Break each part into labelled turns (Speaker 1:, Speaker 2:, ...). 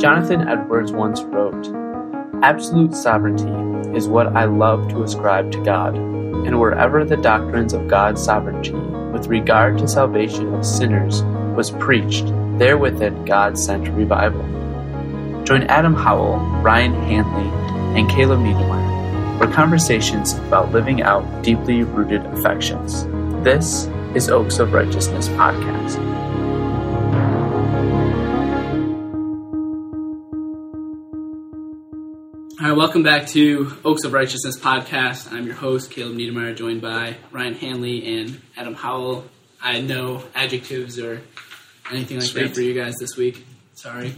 Speaker 1: Jonathan Edwards once wrote, Absolute sovereignty is what I love to ascribe to God, and wherever the doctrines of God's sovereignty with regard to salvation of sinners was preached, there with it God sent revival. Join Adam Howell, Ryan Hanley, and Caleb Niedermeyer for conversations about living out deeply rooted affections. This is Oaks of Righteousness Podcast. All right, welcome back to Oaks of Righteousness podcast. I'm your host, Caleb Niedermeyer, joined by Ryan Hanley and Adam Howell. I had no adjectives or anything like
Speaker 2: Sweet.
Speaker 1: that for you guys this week. Sorry.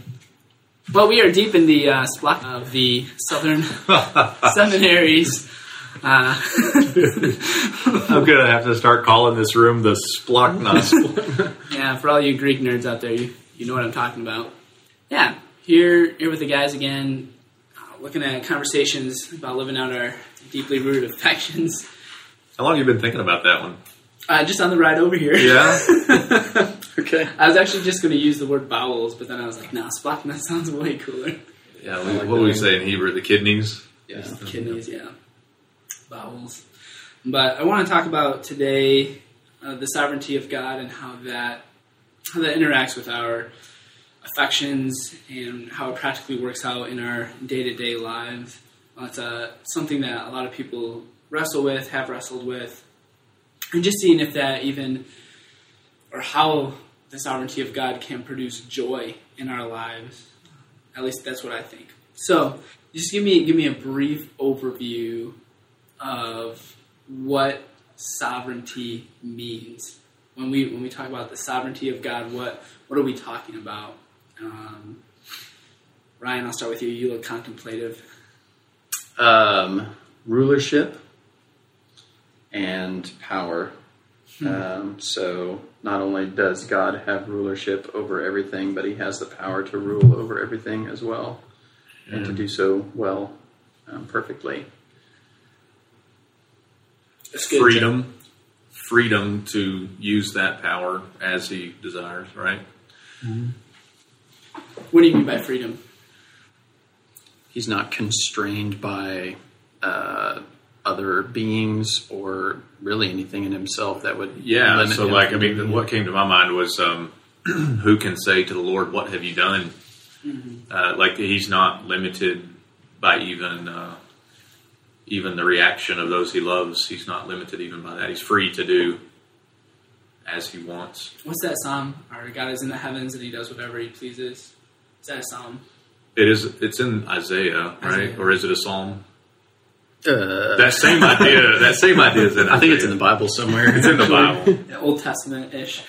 Speaker 1: Well, we are deep in the uh, splock of the Southern seminaries. Uh,
Speaker 2: I'm gonna have to start calling this room the Splanchnas.
Speaker 1: yeah, for all you Greek nerds out there, you, you know what I'm talking about. Yeah, here here with the guys again, looking at conversations about living out our deeply rooted affections.
Speaker 2: How long have you been thinking about that one?
Speaker 1: Uh, just on the ride over here.
Speaker 2: Yeah.
Speaker 3: Okay.
Speaker 1: I was actually just going to use the word bowels, but then I was like, no, splanchna that sounds way cooler.
Speaker 2: Yeah.
Speaker 3: I like
Speaker 2: what do we
Speaker 3: that.
Speaker 2: say in Hebrew? The kidneys.
Speaker 3: Yeah.
Speaker 1: Kidneys, yeah. Bowels. But I want to talk about today uh, the sovereignty of God and how that how that interacts with our affections and how it practically works out in our day to day lives. It's uh, something that a lot of people wrestle with, have wrestled with, and just seeing if that even or how the sovereignty of God can produce joy in our lives. At least that's what I think. So, just give me give me a brief overview of what sovereignty means. When we when we talk about the sovereignty of God, what what are we talking about? Um, Ryan, I'll start with you. You look contemplative.
Speaker 3: Um, rulership and power. Um, so not only does God have rulership over everything, but He has the power to rule over everything as well, and to do so well, um, perfectly.
Speaker 1: That's good.
Speaker 2: Freedom. Freedom to use that power as he desires. Right.
Speaker 1: What do you mean by freedom?
Speaker 3: He's not constrained by uh, other beings or really anything in himself that would
Speaker 2: Yeah.
Speaker 3: limit
Speaker 2: So,
Speaker 3: him
Speaker 2: like, I mean, what came to my mind was, um, who can say to the Lord, "What have you done?" Uh, like he's not limited by even uh, even the reaction of those he loves. He's not limited even by that. He's free to do as he wants.
Speaker 1: What's that psalm? Our God is in the heavens and He does whatever He pleases. Is that a psalm?
Speaker 2: It is. It's in Isaiah, right?
Speaker 1: Isaiah.
Speaker 2: Or is it a psalm?
Speaker 3: Uh,
Speaker 2: That same idea. That same idea is in.
Speaker 3: I think it's in the Bible somewhere.
Speaker 2: It's in the Bible.
Speaker 1: Old Testament ish.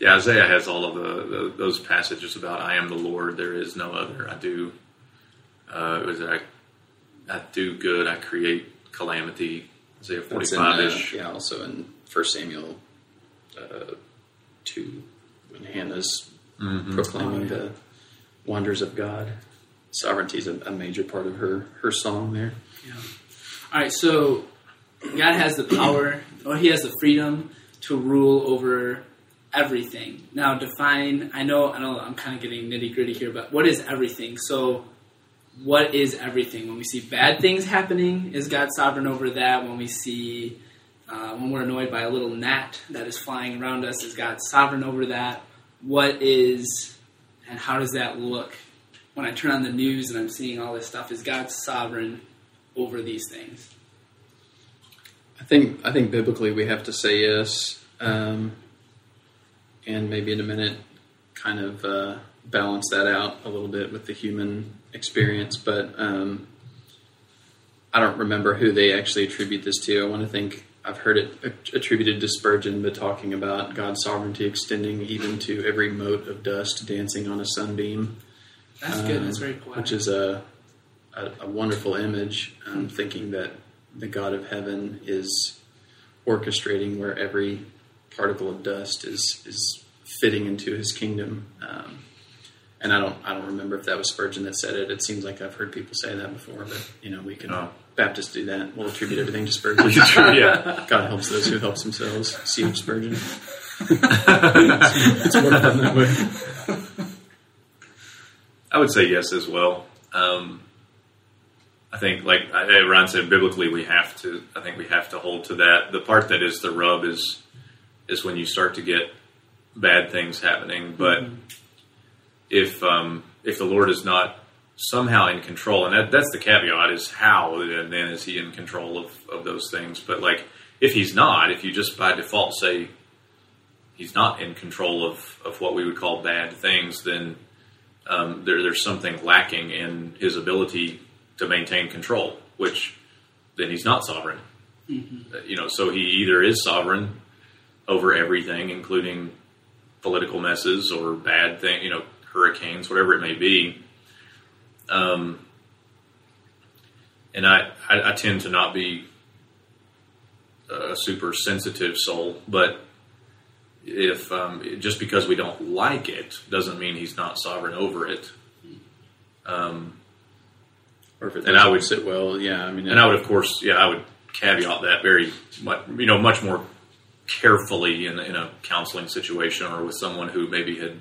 Speaker 2: Yeah, Isaiah has all of the, the those passages about "I am the Lord; there is no other." I do. Uh, it was I. I do good. I create calamity. Isaiah
Speaker 3: That's in,
Speaker 2: forty-five
Speaker 3: uh,
Speaker 2: ish.
Speaker 3: yeah, also in First Samuel uh, two, when Hannah's
Speaker 2: Mm-hmm.
Speaker 3: proclaiming
Speaker 1: Oh, yeah.
Speaker 3: the wonders of God. Sovereignty is a, a major part of her her song there.
Speaker 1: Yeah. All right, so God has the power, or He has the freedom to rule over everything. Now, define. I know, I know, I'm kind of getting nitty gritty here, but what is everything? So, what is everything? When we see bad things happening, is God sovereign over that? When we see, uh, when we're annoyed by a little gnat that is flying around us, is God sovereign over that? What is, and how does that look? When I turn on the news and I'm seeing all this stuff, is God sovereign over these things?
Speaker 3: I think I think biblically we have to say yes, um, and maybe in a minute, kind of uh, balance that out a little bit with the human experience. But um, I don't remember who they actually attribute this to. I want to think I've heard it attributed to Spurgeon, but talking about God's sovereignty extending even to every mote of dust dancing on a sunbeam.
Speaker 1: That's good.
Speaker 3: um,
Speaker 1: That's very poetic.
Speaker 3: Which is a, a, a wonderful image, um, thinking that the God of heaven is orchestrating where every particle of dust is, is fitting into his kingdom. Um, and I don't I don't remember if that was Spurgeon that said it. It seems like I've heard people say that before, but you know we can
Speaker 2: Oh.
Speaker 3: Baptists do that. We'll attribute everything to Spurgeon.
Speaker 2: yeah.
Speaker 3: God helps those who helps themselves. See C. H. Spurgeon. it's more fun that way.
Speaker 2: I I would say yes as well. Um, I think, like Ron said, biblically we have to. I think we have to hold to that. The part that is the rub is is when you start to get bad things happening. But if um, if the Lord is not somehow in control, and that, that's the caveat is how and then is He in control of of those things. But like if He's not, if you just by default say He's not in control of of what we would call bad things, then um, there, there's something lacking in his ability to maintain control, which then he's not sovereign. Uh, You know, so he either is sovereign over everything, including political messes or bad thing, you know, hurricanes, whatever it may be. Um, and I, I, I tend to not be a super sensitive soul, but if um, just because we don't like it doesn't mean he's not sovereign over it. Um,
Speaker 3: Or if it
Speaker 2: And I would-
Speaker 3: sit well, yeah. I mean,
Speaker 2: and I would, of course, yeah, I would caveat that very much, you know, much more carefully in, in a counseling situation or with someone who maybe had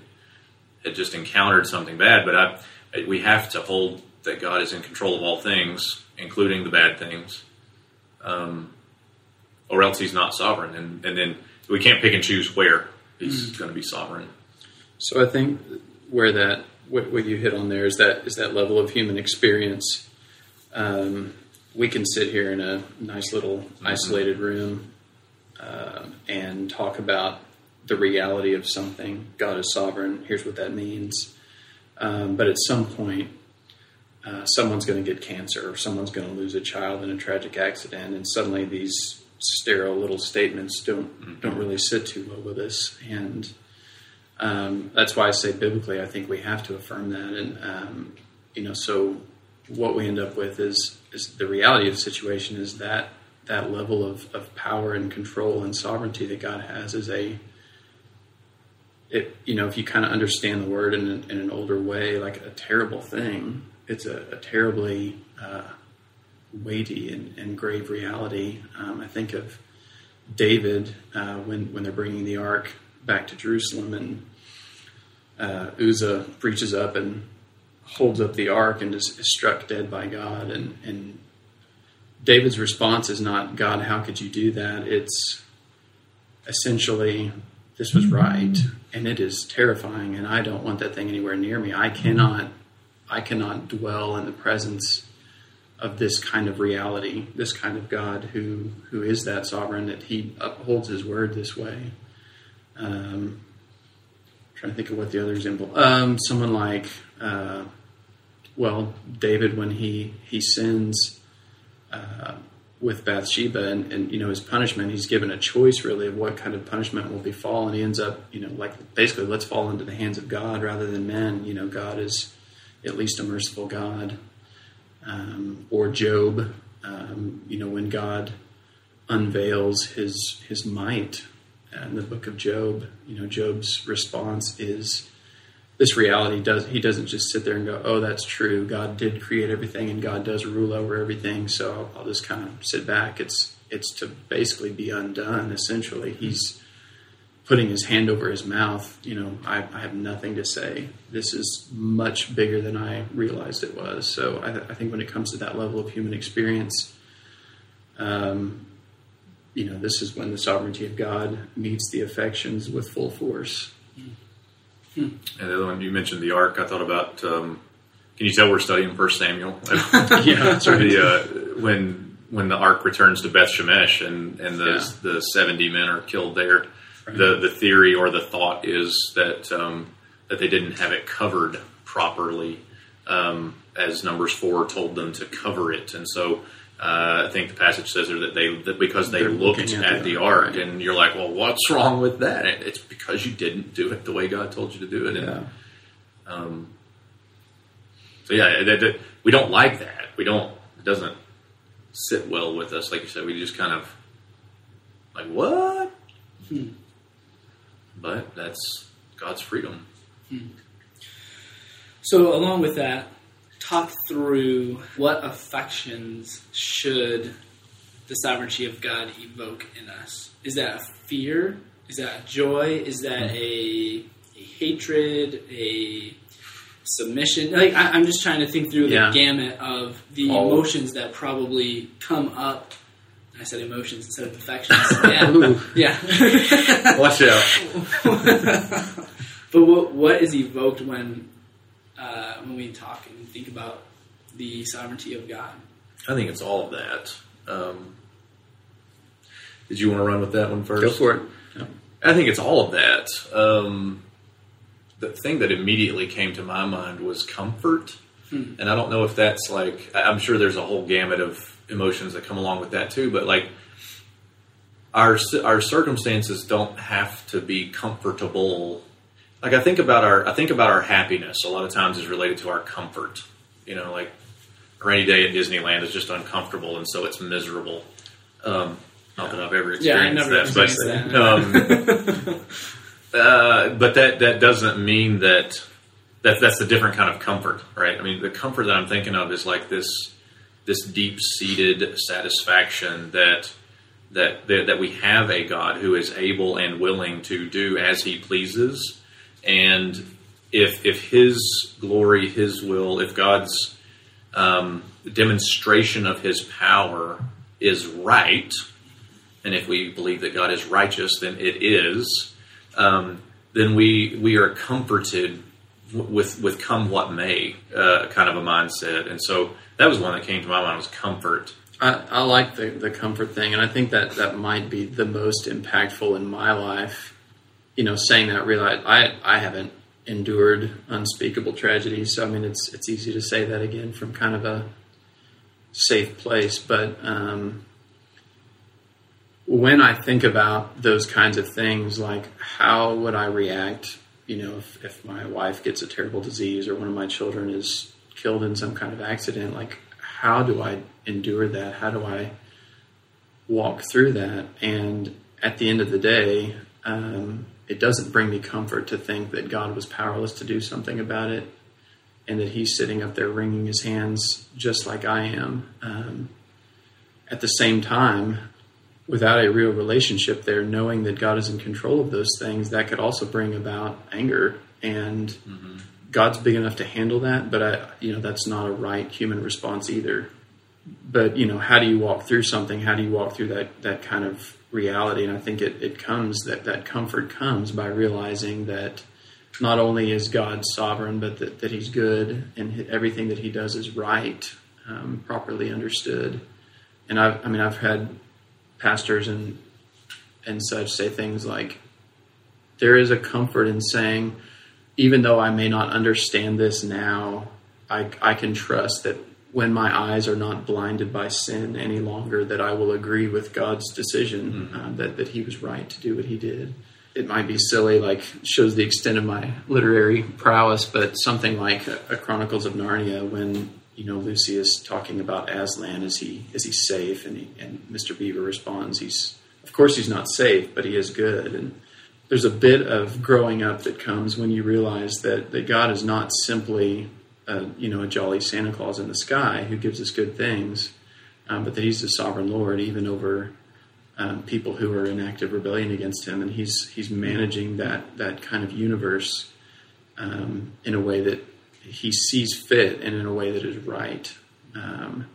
Speaker 2: had just encountered something bad. But I, we have to hold that God is in control of all things, including the bad things, um, or else He's not sovereign. And, and then we can't pick and choose where He's going to be sovereign.
Speaker 3: So I think where that what, what you hit on there is that is that level of human experience. Um, we can sit here in a nice little isolated room uh, and talk about the reality of something. God is sovereign. Here's what that means. Um, but at some point, uh, someone's going to get cancer, or someone's going to lose a child in a tragic accident, and suddenly these sterile little statements don't don't really sit too well with us. And um, that's why I say biblically, I think we have to affirm that. And um, you know, so what we end up with is is the reality of the situation is that that level of, of power and control and sovereignty that God has is a it you know if you kind of understand the word in, in an older way like a terrible thing it's a, a terribly uh, weighty and, and grave reality. Um, I think of David uh, when when they're bringing the ark back to Jerusalem and uh, Uzzah reaches up and holds up the ark and is, is struck dead by God. And and David's response is not God how could you do that? It's essentially this was right and it is terrifying and I don't want that thing anywhere near me. I cannot I cannot dwell in the presence of this kind of reality this kind of God who who is that sovereign that he upholds his word this way. Um, trying to think of what the other example um, someone like uh, well David when he he sins uh, with Bathsheba and, and you know his punishment he's given a choice really of what kind of punishment will befall. And he ends up you know like basically let's fall into the hands of God rather than men. You know God is at least a merciful God. Um, or Job um, you know when God unveils his his might in the book of Job you know Job's response is this reality does he doesn't just sit there and go oh that's true. God did create everything and god does rule over everything. So i'll just kind of sit back. It's it's to basically be undone essentially. He's putting his hand over his mouth. You know i, I have nothing to say. This is much bigger than i realized it was. So i, I think when it comes to that level of human experience um, you know this is when the sovereignty of god meets the affections with full force
Speaker 2: And the other one you mentioned the ark. I thought about. Um, can you tell we're studying First Samuel?
Speaker 3: yeah right
Speaker 2: the, uh, when when the ark returns to Beth Shemesh and and the the seventy men are killed there. The the theory or the thought is that um, that they didn't have it covered properly, um, as Numbers four told them to cover it, and so. Uh, I think the passage says there that they that because they
Speaker 3: They're
Speaker 2: looked at,
Speaker 3: at
Speaker 2: the
Speaker 3: the
Speaker 2: ark, and you're like, well, what's wrong with that? And It's because you didn't do it the way God told you to do it. And
Speaker 3: yeah
Speaker 2: um, so yeah, that, that- we don't like that. We don't. It doesn't sit well with us. Like you said, we just kind of like what? But that's God's freedom.
Speaker 1: So, along with that, talk through what affections should the sovereignty of God evoke in us. Is that a fear? Is that a joy? Is that a, a hatred? A submission. Like I, I'm just trying to think through the
Speaker 3: Yeah.
Speaker 1: gamut of the
Speaker 3: All-
Speaker 1: emotions that probably come up. I said emotions instead of affections. Yeah, yeah.
Speaker 2: Watch out.
Speaker 1: but what what is evoked when uh, when we talk and think about the sovereignty of God?
Speaker 2: I think it's all of that. Um, did you want to run with that one first?
Speaker 3: Go for it. Yeah.
Speaker 2: I think it's all of that. Um, the thing that immediately came to my mind was comfort. And I don't know if that's like, I- I'm sure there's a whole gamut of emotions that come along with that too, but like, our, our circumstances don't have to be comfortable. Like I think about our, I think about our happiness a lot of times is related to our comfort. You know, like a rainy day at Disneyland is just uncomfortable and so it's miserable. Um, not that I've ever
Speaker 1: Yeah, I
Speaker 2: experienced
Speaker 1: never
Speaker 2: that,
Speaker 1: experienced
Speaker 2: but um, uh, but that that doesn't mean that that that's a different kind of comfort, right? I mean, the comfort that I'm thinking of is like this this deep seated satisfaction that, that that that we have a God who is able and willing to do as He pleases, and if if His glory, His will, if God's um, demonstration of His power is right, and if we believe that God is righteous, then it is. Um, then we we are comforted with with come what may uh, kind of a mindset, and so that was one that came to my mind was comfort.
Speaker 3: I, I like the, the comfort thing, and I think that that might be the most impactful in my life. You know, saying that, realize I I haven't endured unspeakable tragedies, so I mean, it's it's easy to say that again from kind of a safe place. But um, when I think about those kinds of things, like how would I react? You know, if, if my wife gets a terrible disease or one of my children is killed in some kind of accident, like how do I endure that? How do I walk through that? And at the end of the day, um, it doesn't bring me comfort to think that God was powerless to do something about it and that He's sitting up there wringing His hands just like I am. Um, at the same time, without a real relationship there, knowing that God is in control of those things, that could also bring about anger. And God's big enough to handle that, but I, you know, that's not a right human response either. But you know, how do you walk through something? How do you walk through that that kind of reality? And I think it, it comes that that comfort comes by realizing that not only is God sovereign, but that, that He's good and everything that He does is right, um, properly understood. And I've, I mean, I've had pastors and and such say things like, "There is a comfort in saying, even though I may not understand this now, I I can trust that when my eyes are not blinded by sin any longer, that I will agree with God's decision uh, that that He was right to do what He did." It might be silly, like shows the extent of my literary prowess, but something like a, a Chronicles of Narnia, when you know Lucy is talking about Aslan, is he is he safe? And he, and Mr. Beaver responds, he's of course he's not safe, but he is good. And there's a bit of growing up that comes when you realize that that God is not simply a, you know a jolly Santa Claus in the sky who gives us good things, um, but that He's the sovereign Lord even over um, people who are in active rebellion against Him, and He's He's managing that that kind of universe um, in a way that He sees fit and in a way that is right. Um,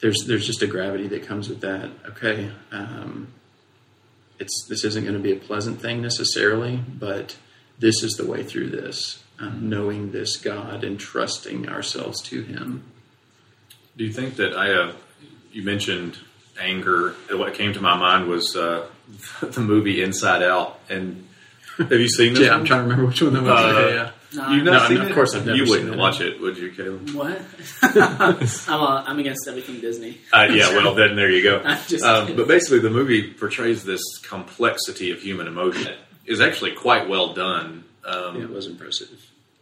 Speaker 3: there's there's just a gravity that comes with that. Okay, um, it's this isn't going to be a pleasant thing necessarily, but this is the way through this. Um, knowing this God and trusting ourselves to Him.
Speaker 2: Do you think that I? Uh, you mentioned anger. What came to my mind was uh, the movie Inside Out. And have you seen this?
Speaker 3: Yeah,
Speaker 2: one?
Speaker 3: I'm trying to remember which one that was.
Speaker 2: Uh,
Speaker 3: yeah, yeah.
Speaker 1: No,
Speaker 2: You've
Speaker 3: No,
Speaker 2: not seen
Speaker 3: no,
Speaker 2: it?
Speaker 3: of course I've never
Speaker 2: You wouldn't
Speaker 3: it.
Speaker 2: watch it, would you, Caleb?
Speaker 1: What? I'm, uh, I'm against everything Disney.
Speaker 2: Uh, yeah, well, then there you go. Um, but basically, the movie portrays this complexity of human emotion. is actually quite well done. Um,
Speaker 3: Yeah, it was impressive.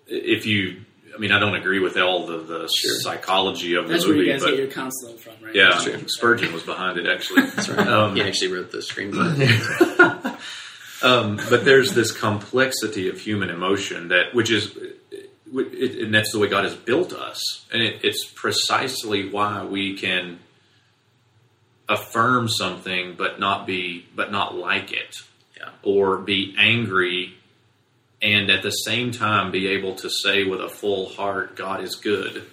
Speaker 2: If you, I mean, I don't agree with all the, the
Speaker 3: Sure.
Speaker 2: psychology of the
Speaker 1: That's where
Speaker 2: movie,
Speaker 1: you guys
Speaker 2: but
Speaker 1: get your counseling from, right?
Speaker 2: yeah,
Speaker 3: Sure.
Speaker 2: Spurgeon was behind it actually.
Speaker 3: That's right.
Speaker 2: Um,
Speaker 3: he actually wrote the screenplay.
Speaker 2: Um, but there's this complexity of human emotion that, which is, it, and that's the way God has built us, and it, it's precisely why we can affirm something but not be, but not like it,
Speaker 3: Yeah.
Speaker 2: or be angry and at the same time be able to say with a full heart, God is good,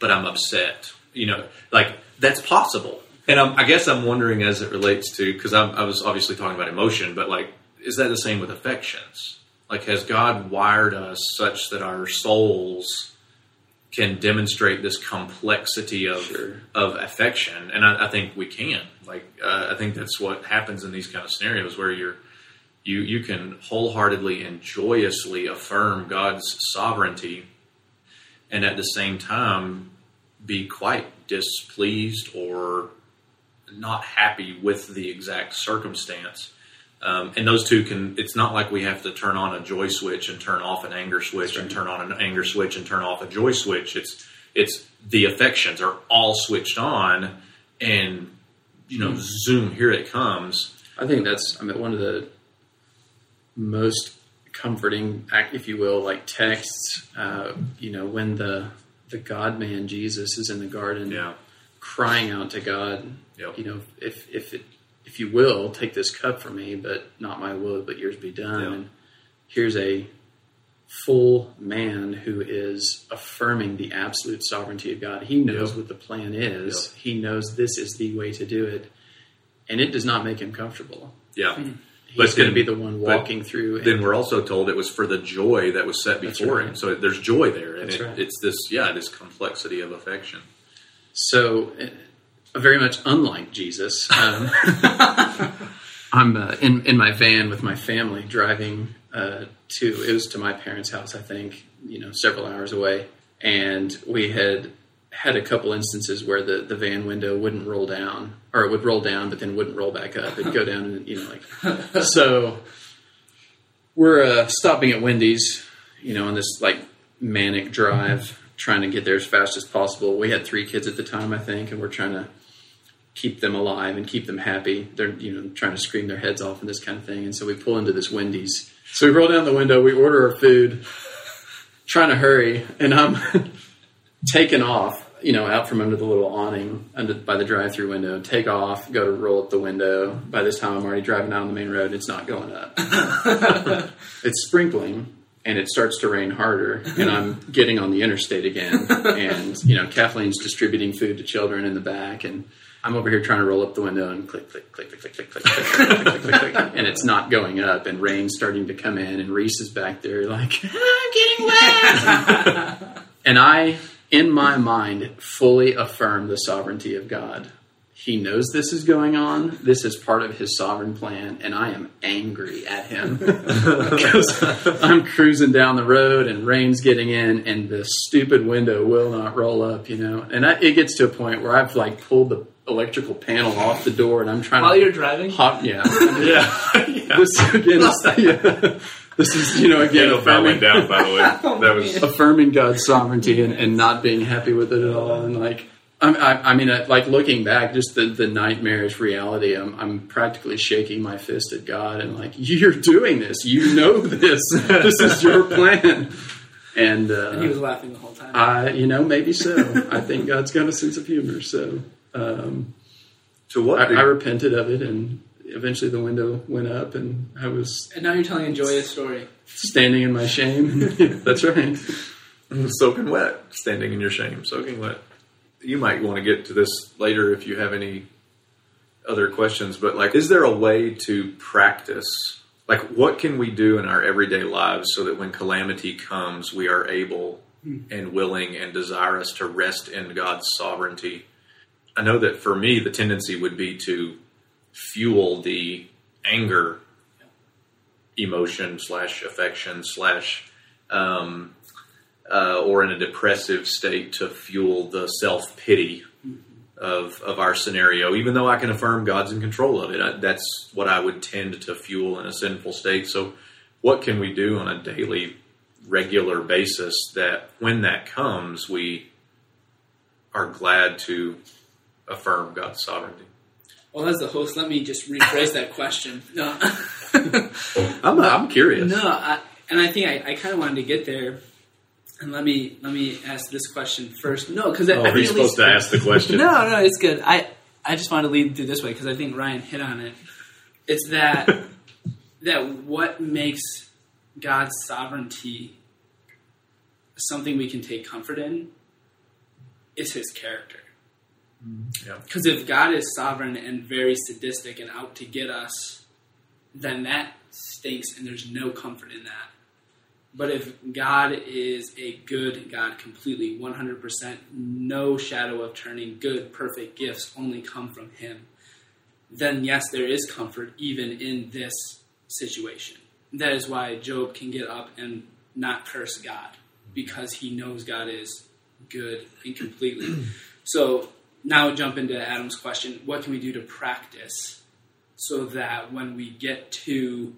Speaker 2: but I'm upset. You know, like that's possible. And I'm, I guess I'm wondering as it relates to because I was obviously talking about emotion, but like, is that the same with affections? Like, has God wired us such that our souls can demonstrate this complexity of
Speaker 3: Sure.
Speaker 2: of affection? And I, I think we can. Like, uh, I think that's what happens in these kind of scenarios where you're you you can wholeheartedly and joyously affirm God's sovereignty, and at the same time be quite displeased or not happy with the exact circumstance. Um, and those two can. It's not like we have to turn on a joy switch and turn off an anger switch and turn on an anger switch and turn off a joy switch. It's it's the affections are all switched on, and you know, zoom, here it comes.
Speaker 3: I think that's I mean one of the most comforting, if you will, like texts. Uh, you know, when the the God Man Jesus is in the garden,
Speaker 2: Yeah,
Speaker 3: crying out to God.
Speaker 2: Yep.
Speaker 3: You know, if if it if you will take this cup from me, but not my will, but yours be done.
Speaker 2: Yep.
Speaker 3: And here's a full man who is affirming the absolute sovereignty of God. He knows
Speaker 2: Yep.
Speaker 3: what the plan is.
Speaker 2: Yep.
Speaker 3: He knows this is the way to do it, and it does not make him comfortable.
Speaker 2: yeah.
Speaker 3: He's going to be the one walking through.
Speaker 2: then we're also told it was for the joy that was set before
Speaker 3: right.
Speaker 2: him. So there's joy there, and it,
Speaker 3: right.
Speaker 2: it's this yeah this complexity of affection.
Speaker 3: so, uh, very much unlike Jesus. Um, I'm uh, in in my van with my family driving uh, to it was to my parents' house. I think you know several hours away, and we had had a couple instances where the, the van window wouldn't roll down, or it would roll down, but then wouldn't roll back up. It'd go down, and you know, like so. We're uh, stopping at Wendy's, you know, on this like manic drive, trying to get there as fast as possible. We had three kids at the time, I think, and we're trying to keep them alive and keep them happy. They're you know trying to scream their heads off and this kind of thing. And so we pull into this Wendy's. So we roll down the window, we order our food, trying to hurry, and I'm taking off, you know, out from under the little awning under by the drive-through window. Take off, go to roll up the window. By this time, I'm already driving on the main road. It's not going up. it's sprinkling. And it starts to rain harder, and I'm getting on the interstate again. And you know, Kathleen's distributing food to children in the back, and I'm over here trying to roll up the window and click, click, click, click, click, click, click, click, click, click, click, click, and it's not going up. And rain's starting to come in, and Reese is back there like, I'm getting wet. and I, in my mind, fully affirm the sovereignty of God. He knows this is going on. This is part of his sovereign plan, and I am angry at him because I'm cruising down the road and rain's getting in, and the stupid window will not roll up. You know, and I, it gets to a point where I've like pulled the electrical panel off the door, and I'm trying to
Speaker 1: While
Speaker 3: to
Speaker 1: you're driving,
Speaker 3: hop. Yeah,
Speaker 2: Yeah,
Speaker 3: this again. Yeah, this is you know again
Speaker 2: that went
Speaker 3: affirming,
Speaker 2: down. By the way, that was
Speaker 3: affirming God's sovereignty and, and not being happy with it at all, and like. I'm, I, I mean, uh, like looking back, just the, the nightmarish reality. I'm, I'm practically shaking my fist at God and like, you're doing this. You know this. this is your plan. And, uh,
Speaker 1: and he was laughing the whole time.
Speaker 3: I, you know, maybe so. I think God's got a sense of humor. So um,
Speaker 2: to what
Speaker 3: I, I repented of it, and eventually the window went up, and I was
Speaker 1: and now you're telling a joyous story.
Speaker 3: standing in my shame. That's right.
Speaker 2: soaking wet, standing in your shame, soaking wet. You might want to get to this later if you have any other questions, but like, is there a way to practice? Like, what can we do in our everyday lives so that when calamity comes, we are able hmm. and willing and desirous to rest in God's sovereignty? I know that for me, the tendency would be to fuel the anger emotion slash affection slash um, uh, or in a depressive state to fuel the self pity of of our scenario. Even though I can affirm God's in control of it, I, that's what I would tend to fuel in a sinful state. So, what can we do on a daily, regular basis that when that comes, we are glad to affirm God's sovereignty?
Speaker 1: Well, as the host, let me just rephrase that question. No,
Speaker 2: I'm I'm curious.
Speaker 1: no, I, and I think I, I kind of wanted to get there. And let me let me ask this question first. No, because
Speaker 2: Oh,
Speaker 1: I think
Speaker 2: he's supposed
Speaker 1: least-
Speaker 2: to ask the question.
Speaker 1: No, no, it's good. I I just wanted to lead through this way because I think Ryan hit on it. It's that that what makes God's sovereignty, something we can take comfort in, is His character.
Speaker 2: Yeah.
Speaker 1: Because if God is sovereign and very sadistic and out to get us, then that stinks and there's no comfort in that. But if God is a good God completely, 100%, no shadow of turning, good, perfect gifts only come from Him, then yes, there is comfort even in this situation. That is why Job can get up and not curse God because he knows God is good and completely. so now jump into Adam's question what can we do to practice so that when we get to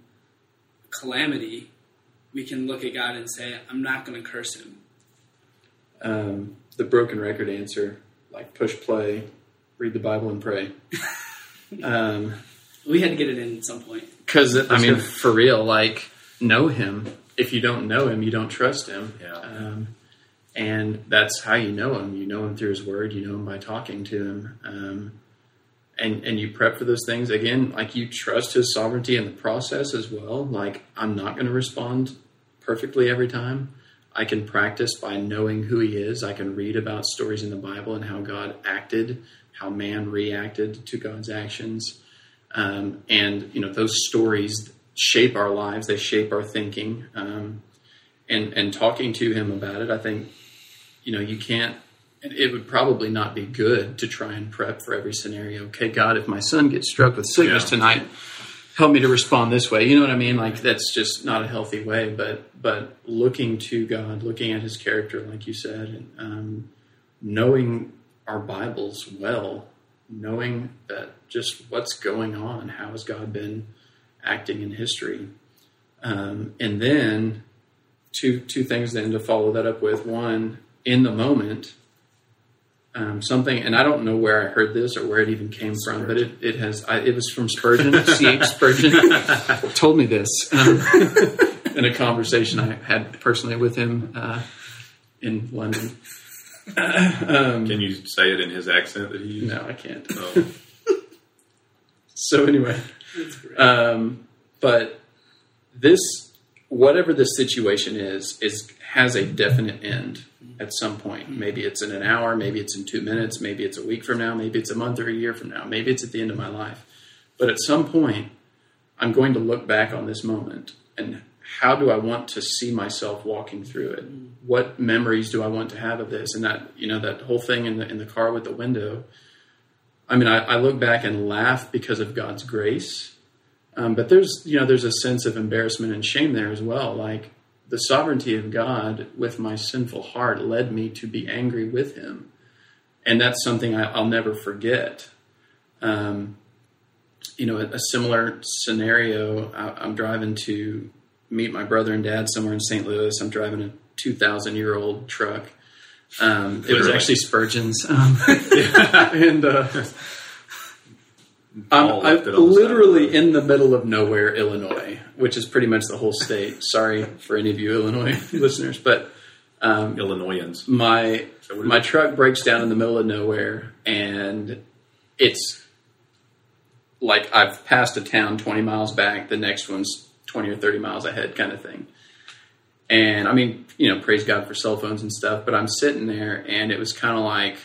Speaker 1: calamity, we can look at God and say, I'm not going to curse him.
Speaker 3: Um, the broken record answer, like push play, read the Bible and pray. um,
Speaker 1: We had to get it in at some point.
Speaker 3: Because I mean, for real, like know him. If you don't know him, you don't trust him.
Speaker 2: Yeah.
Speaker 3: Um, and that's how you know him. You know him through his word. You know him by talking to him. Um, and and you prep for those things again. Like you trust his sovereignty in the process as well. Like I'm not going to respond perfectly every time. I can practice by knowing who he is. I can read about stories in the Bible and how God acted, how man reacted to God's actions. Um, and you know those stories shape our lives they shape our thinking um, and and talking to him about it i think you know you can't it it would probably not be good to try and prep for every scenario. Okay god if my son gets struck with sickness
Speaker 2: Yeah.
Speaker 3: tonight help me to respond this way. You know what i mean? Like that's just not a healthy way but but looking to god looking at his character like you said and um, knowing our bibles well knowing that just what's going on how has god been acting in history? Um, and then two two things then to follow that up with. One in the moment um, something and i don't know where i heard this or where it even came from but it, it has I, it was from spurgeon ch spurgeon told me this. um, in a conversation i had personally with him uh, in london. Um,
Speaker 2: Can you say it in his accent that he used?
Speaker 3: no i can't.
Speaker 2: Oh.
Speaker 3: so anyway um, but this, whatever the situation is, is has a definite end at some point. Maybe it's in an hour, maybe it's in two minutes, maybe it's a week from now, maybe it's a month or a year from now, maybe it's at the end of my life. But at some point, I'm going to look back on this moment and how do I want to see myself walking through it? What memories do I want to have of this? And that, you know, that whole thing in the in the car with the window. I mean, I, I look back and laugh because of God's grace. Um, but there's, you know, there's a sense of embarrassment and shame there as well. Like the sovereignty of God with my sinful heart led me to be angry with Him, and that's something I, I'll never forget. Um, you know, a, a similar scenario. I, I'm driving to meet my brother and dad somewhere in St. Louis. I'm driving a 2,000 year old truck. Um, it was actually Spurgeon's, um, and uh, I'm, I'm
Speaker 2: left it on the side of the
Speaker 3: literally in the middle of nowhere, Illinois, which is pretty much the whole state. Sorry for any of you Illinois listeners, but um,
Speaker 2: Illinoisans.
Speaker 3: my
Speaker 2: So
Speaker 3: my
Speaker 2: it?
Speaker 3: truck breaks down in the middle of nowhere, and it's like I've passed a town twenty miles back. The next one's twenty or thirty miles ahead, kind of thing. And I mean, you know, praise God for cell phones and stuff. But I'm sitting there, and it was kind of like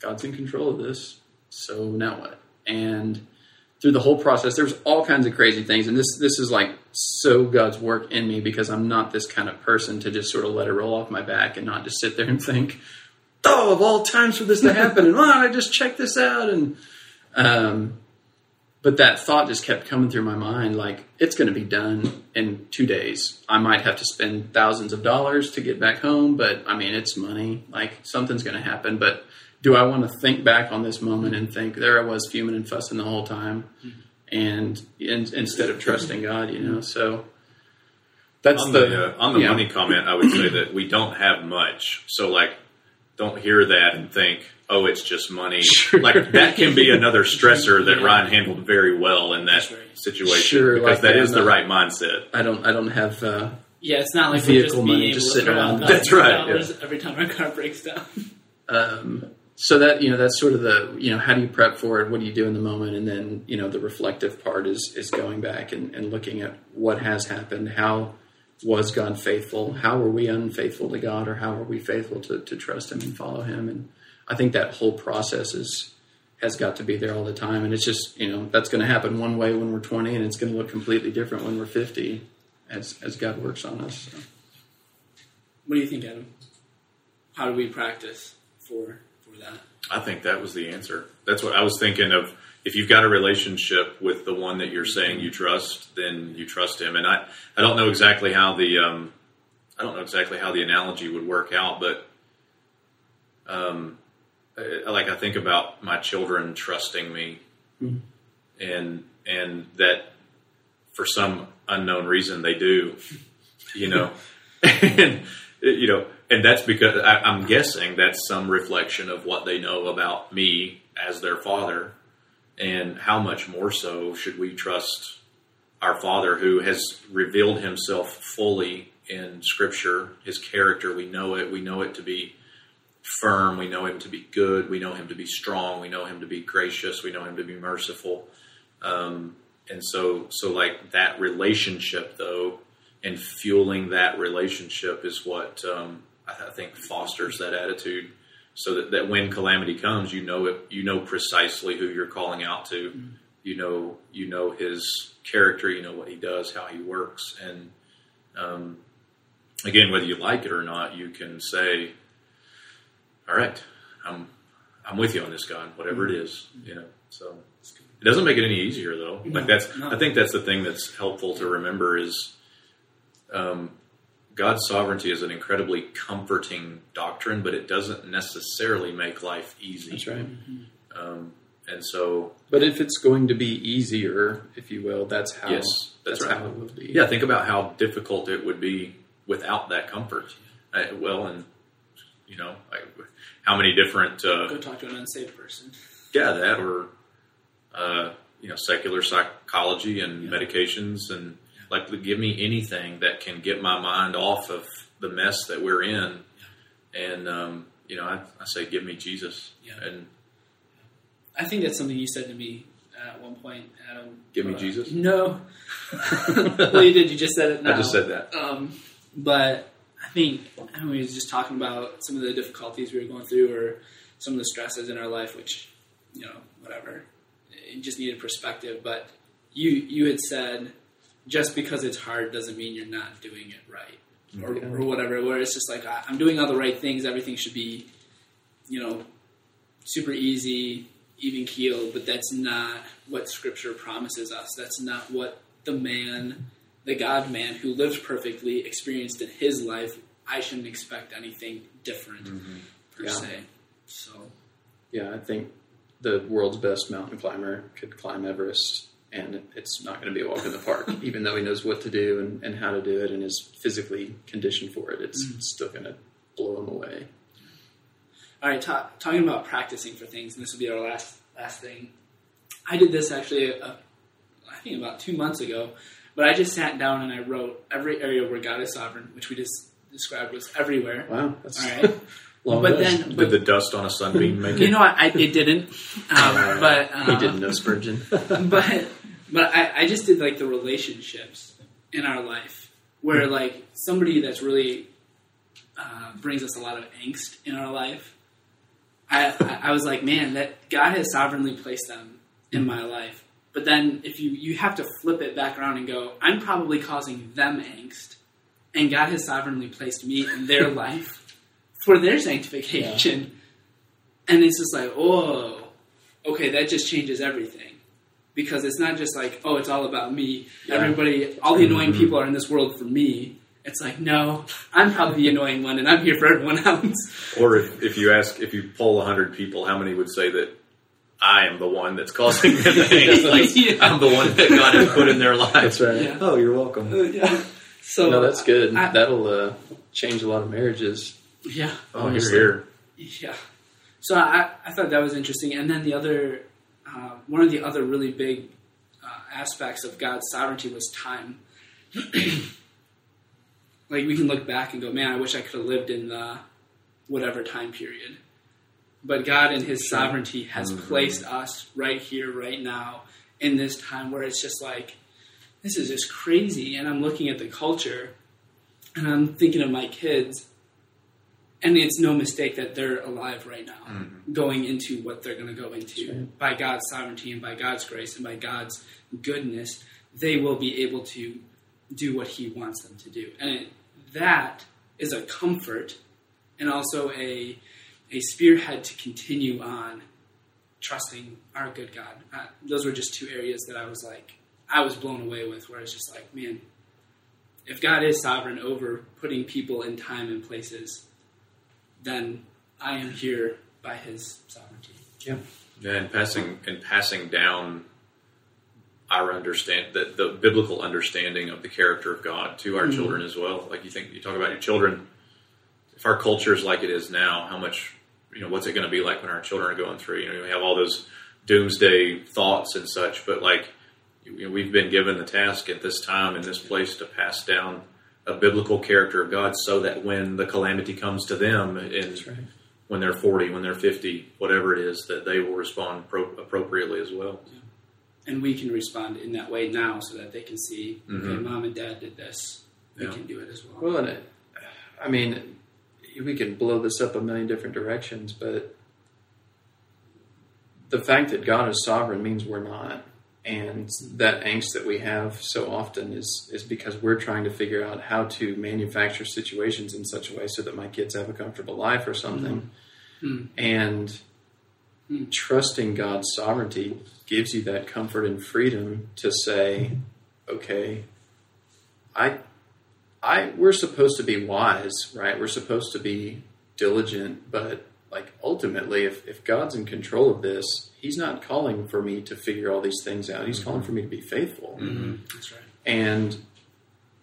Speaker 3: God's in control of this. So now what? And through the whole process, there was all kinds of crazy things, and this this is like so God's work in me because I'm not this kind of person to just sort of let it roll off my back and not just sit there and think, oh, of all times for this to happen, and why don't I just check this out? And um, but that thought just kept coming through my mind, like it's going to be done in two days. I might have to spend thousands of dollars to get back home, but I mean, it's money. Like something's going to happen, but do I want to think back on this moment and think there I was fuming and fussing the whole time, and in, instead of trusting God, you know? So that's
Speaker 2: on
Speaker 3: the,
Speaker 2: the, uh, on the
Speaker 3: yeah.
Speaker 2: money comment, I would say that we don't have much. So like, don't hear that and think, oh, it's just money.
Speaker 3: Sure.
Speaker 2: Like that can be another stressor that
Speaker 1: Yeah.
Speaker 2: Ryan handled very well in that
Speaker 1: right.
Speaker 2: situation
Speaker 3: Sure,
Speaker 2: because
Speaker 3: like
Speaker 2: that
Speaker 3: that,
Speaker 2: is the right mindset.
Speaker 3: I don't I don't have uh,
Speaker 1: yeah, it's not like we're
Speaker 3: vehicle
Speaker 1: just
Speaker 3: money
Speaker 1: able
Speaker 3: just
Speaker 1: to
Speaker 3: sitting around.
Speaker 2: That's right,
Speaker 1: dollars every time our car breaks down.
Speaker 3: um, so that you know that's sort of the you know how do you prep for it? What do you do in the moment? And then you know the reflective part is is going back and, and looking at what has happened. How was god faithful? How were we unfaithful to god or how were we faithful to, to trust him and follow him? And i think that whole process is has got to be there all the time. And it's just you know that's going to happen one way when we're 20 and it's going to look completely different when we're 50 as as god works on us so.
Speaker 1: What do you think, Adam? How do we practice for that?
Speaker 2: I think that was the answer. That's what I was thinking of. If you've got a relationship with the one that you're saying you trust, then you trust him. And I, I don't know exactly how the, um, I don't know exactly how the analogy would work out, but, um, I, like I think about my children trusting me,
Speaker 3: Mhm.
Speaker 2: and and that for some unknown reason they do, you know, and you know, and that's because I, I'm guessing that's some reflection of what they know about me as their father, and how much more so should we trust our Father who has revealed Himself fully in Scripture, His character. We know it. We know it to be firm. We know Him to be good. We know Him to be strong. We know Him to be gracious. We know Him to be merciful. Um, and so, so like that relationship, though, and fueling that relationship is what um, I, think fosters that attitude. So that, that when calamity comes, you know it. You know precisely who you're calling out to. You know, you know his character. You know what he does, how he works, and um, again, whether you like it or not, you can say, "All right, I'm I'm with you on this, God, whatever it is." You know, so it doesn't make it any easier though. Like that's
Speaker 1: no.
Speaker 2: I think that's the thing that's helpful to remember is um, God's sovereignty is an incredibly comforting doctrine, but it doesn't necessarily make life easy.
Speaker 3: that's right
Speaker 2: Um, and so,
Speaker 3: But if it's going to be easier, if you will, that's how.
Speaker 2: Yes, that's right.
Speaker 3: how it will be.
Speaker 2: yeah, think about how difficult it would be without that comfort. I, well, and you know, I, how many different uh,
Speaker 1: Go talk to an unsaved person.
Speaker 2: yeah that or uh, you know secular psychology and
Speaker 1: Yeah.
Speaker 2: medications and like give me anything that can get my mind off of the mess that we're in and um, you know I, I say give me jesus
Speaker 1: Yeah.
Speaker 2: and
Speaker 1: I think that's something you said to me at one point, Adam.
Speaker 2: Give me
Speaker 1: Uh,
Speaker 2: Jesus?
Speaker 1: No. well, you did. You just said it. Now.
Speaker 2: i just said that
Speaker 1: Um, but I think I mean, we was just talking about some of the difficulties we were going through, or some of the stresses in our life, which you know, whatever. It just needed perspective. But you you had said just because it's hard doesn't mean you're not doing it right, or,
Speaker 3: Yeah.
Speaker 1: or whatever. Where it's just like I- I'm doing all the right things. Everything should be, you know, super easy, even keeled. But that's not what Scripture promises us. That's not what the man the God man who lived perfectly experienced in his life, I shouldn't expect anything different mm-hmm. per
Speaker 3: Yeah.
Speaker 1: se. So
Speaker 3: Yeah, I think the world's best mountain climber could climb Everest, and it's not going to be a walk in the park, even though he knows what to do and, and how to do it and is physically conditioned for it. It's still going to blow him away.
Speaker 1: all right, ta- talking about practicing for things, and this will be our last last thing. I did this actually, uh, I think about two months ago, but I just sat down and I wrote every area where God is sovereign, which we just described was everywhere.
Speaker 3: Wow, that's
Speaker 1: All right,
Speaker 3: long
Speaker 1: but
Speaker 3: list.
Speaker 1: then,
Speaker 2: did the dust on a sunbeam make it?
Speaker 1: you know, what? I, it didn't. Um, but uh,
Speaker 3: he didn't know Spurgeon.
Speaker 1: but but I, I just did like the relationships in our life where like somebody that's really uh, brings us a lot of angst in our life. I, I I was like, man, that God has sovereignly placed them in my life. But then if you you have to flip it back around and go, I'm probably causing them angst, and God has sovereignly placed me in their life for their sanctification. And it's just like, oh, okay, that just changes everything because it's not just like, oh, it's all about me.
Speaker 3: Yeah.
Speaker 1: Everybody, all the annoying people are in this world for me. It's like, no, I'm probably the annoying one, and I'm here for everyone else.
Speaker 2: or if, if you ask if you poll 100 people how many would say that i am the one that's causing them angst like
Speaker 1: Yeah.
Speaker 2: i'm the one that god has put in their lives
Speaker 3: right.
Speaker 1: Yeah.
Speaker 2: oh you're welcome
Speaker 1: Uh, yeah. So
Speaker 3: no, that's good.
Speaker 1: I-
Speaker 3: That'll uh, change a lot of marriages.
Speaker 1: yeah,
Speaker 2: oh
Speaker 3: Honestly.
Speaker 2: you're here
Speaker 1: yeah. So I, I thought that was interesting, and then the other, uh, one of the other really big uh, aspects of God's sovereignty was time. like we can look back and go, man, I wish I could have lived in the whatever time period. but God in His sovereignty has placed us right here, right now, in this time where it's just like, this is just crazy. And I'm looking at the culture and I'm thinking of my kids, and it's no mistake that they're alive right now, going into what they're going to go into
Speaker 3: right.
Speaker 1: by God's sovereignty and by God's grace and by God's goodness. They will be able to do what He wants them to do, and it, that is a comfort and also a a spearhead to continue on trusting our good God. Uh, those were just two areas that I was like, I was blown away with, where I was just like, man, if God is sovereign over putting people in time and places, then I am here by His sovereignty.
Speaker 3: Yeah.
Speaker 2: and passing and passing down our understand the, the biblical understanding of the character of God to our mm-hmm. children as well. Like you think you talk about your children. If our culture is like it is now, how much you know what's it going to be like when our children are going through? You know, we have all those doomsday thoughts and such, but like you know, we've been given the task at this time in this place to pass down a biblical character of God, so that when the calamity comes to them, and
Speaker 3: right.
Speaker 2: when they're 40, when they're 50, whatever it is, that they will respond pro- appropriately as well.
Speaker 1: And we can respond in that way now so that they can see, okay,
Speaker 2: Mhm.
Speaker 1: mom and dad did this. We
Speaker 2: Yeah.
Speaker 1: can do it as well.
Speaker 3: Well, and it, I mean, we can blow this up a million different directions, but the fact that God is sovereign means we're not. And that angst that we have so often is is because we're trying to figure out how to manufacture situations in such a way so that my kids have a comfortable life or something.
Speaker 1: Mhm.
Speaker 3: And
Speaker 1: Mm.
Speaker 3: trusting God's sovereignty gives you that comfort and freedom to say, okay, I I we're supposed to be wise, right? We're supposed to be diligent, but like ultimately if, if God's in control of this, he's not calling for me to figure all these things out. He's calling for me to be faithful.
Speaker 1: That's right.
Speaker 3: And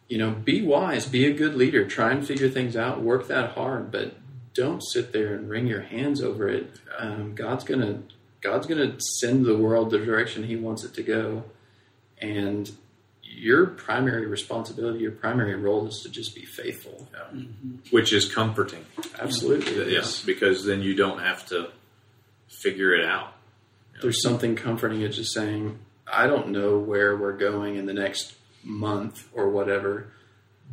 Speaker 3: you know, be wise, be a good leader, try and figure things out, work that hard, but don't sit there and wring your hands over it. Um, God's gonna God's gonna send the world the direction He wants it to go, and your primary responsibility, your primary role is to just be faithful.
Speaker 2: Which is comforting.
Speaker 3: Absolutely,
Speaker 2: Yes, because then you don't have to figure it out.
Speaker 3: There's something comforting in just saying, I don't know where we're going in the next month or whatever,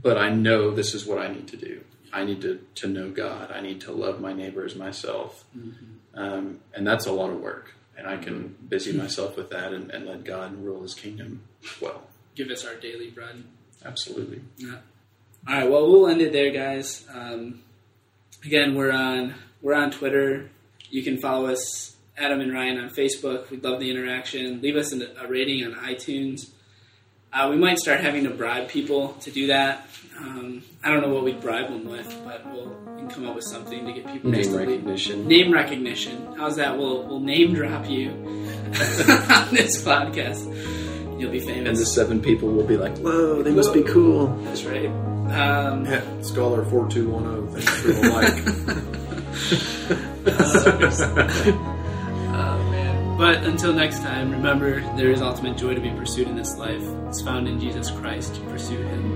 Speaker 3: but I know this is what I need to do. I need to, to know God. I need to love my neighbor as myself. Um, and that's a lot of work. And I can busy myself with that and, and let God rule his kingdom well.
Speaker 1: Give us our daily bread.
Speaker 3: Absolutely.
Speaker 1: Yeah. All right. Well, we'll end it there, guys. Um, again, we're on we're on Twitter. You can follow us, Adam and Ryan, on Facebook. We'd love the interaction. Leave us a, a rating on iTunes. Uh, we might start having to bribe people to do that. Um, I don't know what we'd bribe them with, but we'll we can come up with something to get people just
Speaker 3: Name
Speaker 1: to leave-
Speaker 3: recognition.
Speaker 1: Name recognition. How's that? We'll we'll name drop you on this podcast. You'll be famous.
Speaker 3: And the seven people will be like, whoa, they must be cool.
Speaker 1: That's right. Um,
Speaker 4: Yeah, Scholar 4210, thanks for the like.
Speaker 1: Oh man. But until next time, remember there is ultimate joy to be pursued in this life. It's found in Jesus Christ. Pursue Him.